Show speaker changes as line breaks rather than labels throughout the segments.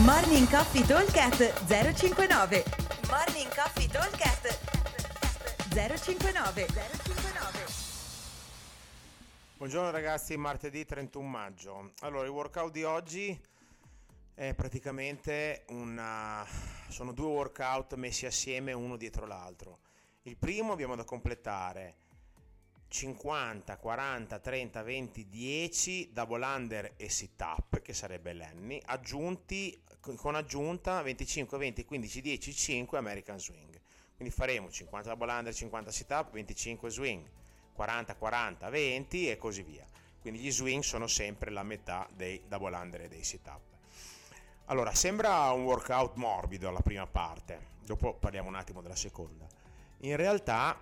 Morning Coffee Talkcast 059 Morning Coffee Talkcast 059 059
Buongiorno ragazzi, martedì 31 maggio. Allora, il workout di oggi è praticamente una... sono due workout messi assieme uno dietro l'altro. Il primo abbiamo da completare 50, 40, 30, 20, 10 double under e sit up che sarebbe l'Annie aggiunti con aggiunta 25, 20, 15, 10, 5 American Swing. Quindi faremo 50 double under, 50 sit up, 25 swing 40, 40, 20 e così via. Quindi gli swing sono sempre la metà dei double under e dei sit up allora sembra un workout morbido la prima parte dopo parliamo un attimo della seconda. In realtà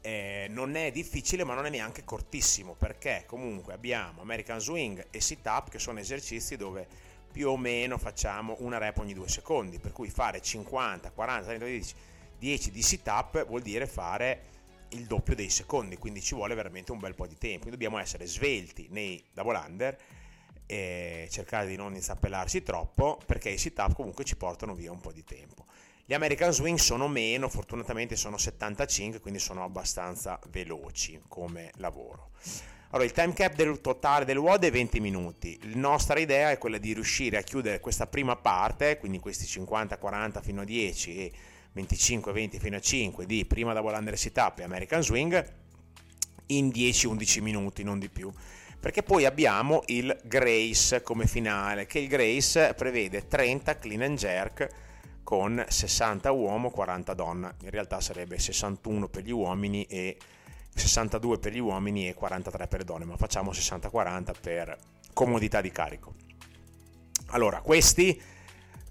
eh, non è difficile ma non è neanche cortissimo perché comunque abbiamo American Swing e Sit Up che sono esercizi dove più o meno facciamo una rep ogni due secondi per cui fare 50, 40, 30, 10, 10 di Sit Up vuol dire fare il doppio dei secondi quindi ci vuole veramente un bel po' di tempo. Quindi dobbiamo essere svelti nei double under cercare di non inzappellarsi troppo perché i sit up comunque ci portano via un po' di tempo gli American Swing sono meno, fortunatamente sono 75, quindi sono abbastanza veloci come lavoro. Allora, il time cap del totale del WOD è 20 minuti. La nostra idea è quella di riuscire a chiudere questa prima parte, quindi questi 50-40 fino a 10 e 25-20 fino a 5 di prima double under sit up e American Swing in 10-11 minuti, non di più. Perché poi abbiamo il Grace come finale, che il Grace prevede 30 clean and jerk con 60 uomo, 40 donna. In realtà sarebbe 61 per gli uomini e 62 per gli uomini e 43 per le donne, ma facciamo 60-40 per comodità di carico. Allora, questi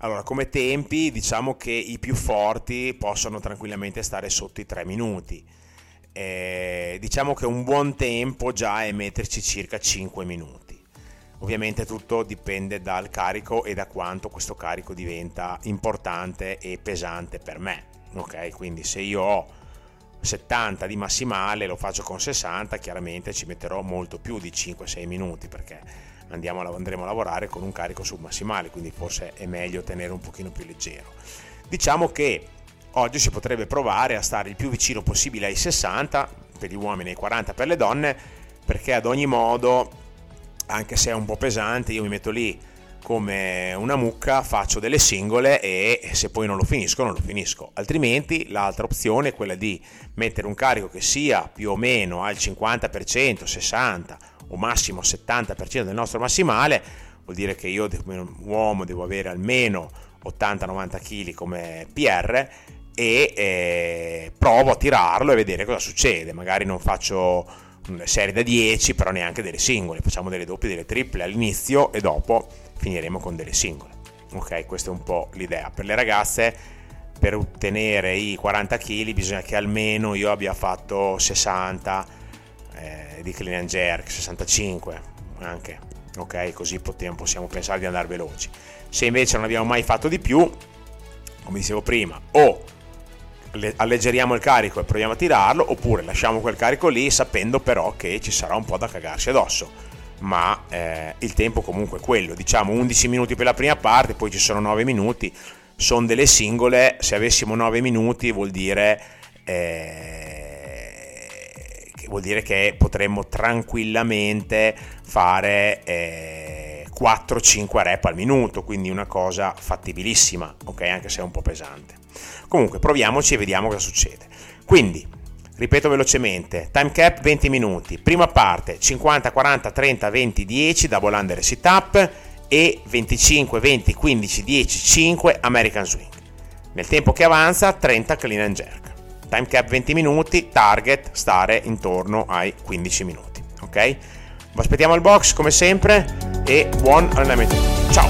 allora, come tempi, diciamo che i più forti possono tranquillamente stare sotto i 3 minuti. Eh, diciamo che un buon tempo già è metterci circa 5 minuti. Ovviamente tutto dipende dal carico e da quanto questo carico diventa importante e pesante per me. Ok, quindi se io ho 70 di massimale, lo faccio con 60, chiaramente ci metterò molto più di 5-6 minuti perché andiamo andremo a lavorare con un carico submassimale, quindi forse è meglio tenere un pochino più leggero. Diciamo che oggi si potrebbe provare a stare il più vicino possibile ai 60 per gli uomini e ai 40 per le donne, perché ad ogni modo anche se è un po' pesante, io mi metto lì come una mucca, faccio delle singole e se poi non lo finisco, non lo finisco. Altrimenti l'altra opzione è quella di mettere un carico che sia più o meno al 50%, 60% o massimo 70% del nostro massimale, vuol dire che io come uomo devo avere almeno 80-90 kg come PR e eh, provo a tirarlo e vedere cosa succede. Magari non faccio serie da 10, però neanche delle singole, facciamo delle doppie, delle triple all'inizio e dopo finiremo con delle singole. Ok, questa è un po' l'idea. Per le ragazze, per ottenere i 40 kg bisogna che almeno io abbia fatto 60 eh, di clean and jerk, 65 anche. Ok, così possiamo pensare di andare veloci. Se invece non abbiamo mai fatto di più, come dicevo prima, o alleggeriamo il carico e proviamo a tirarlo oppure lasciamo quel carico lì sapendo però che ci sarà un po' da cagarsi addosso. Ma eh, il tempo comunque è quello. Diciamo 11 minuti per la prima parte poi ci sono 9 minuti. Sono delle singole se avessimo 9 minuti vuol dire eh, vuol dire che potremmo tranquillamente fare eh, 4-5 rep al minuto quindi una cosa fattibilissima ok? Anche se è un po' pesante Comunque proviamoci e vediamo cosa succede. Quindi, ripeto velocemente, time cap 20 minuti, prima parte 50, 40, 30, 20, 10, double under sit up e 25, 20, 15, 10, 5 American Swing. Nel tempo che avanza 30 clean and jerk. Time cap 20 minuti, target stare intorno ai 15 minuti. Ok? Vi aspettiamo al box come sempre e buon allenamento. Ciao!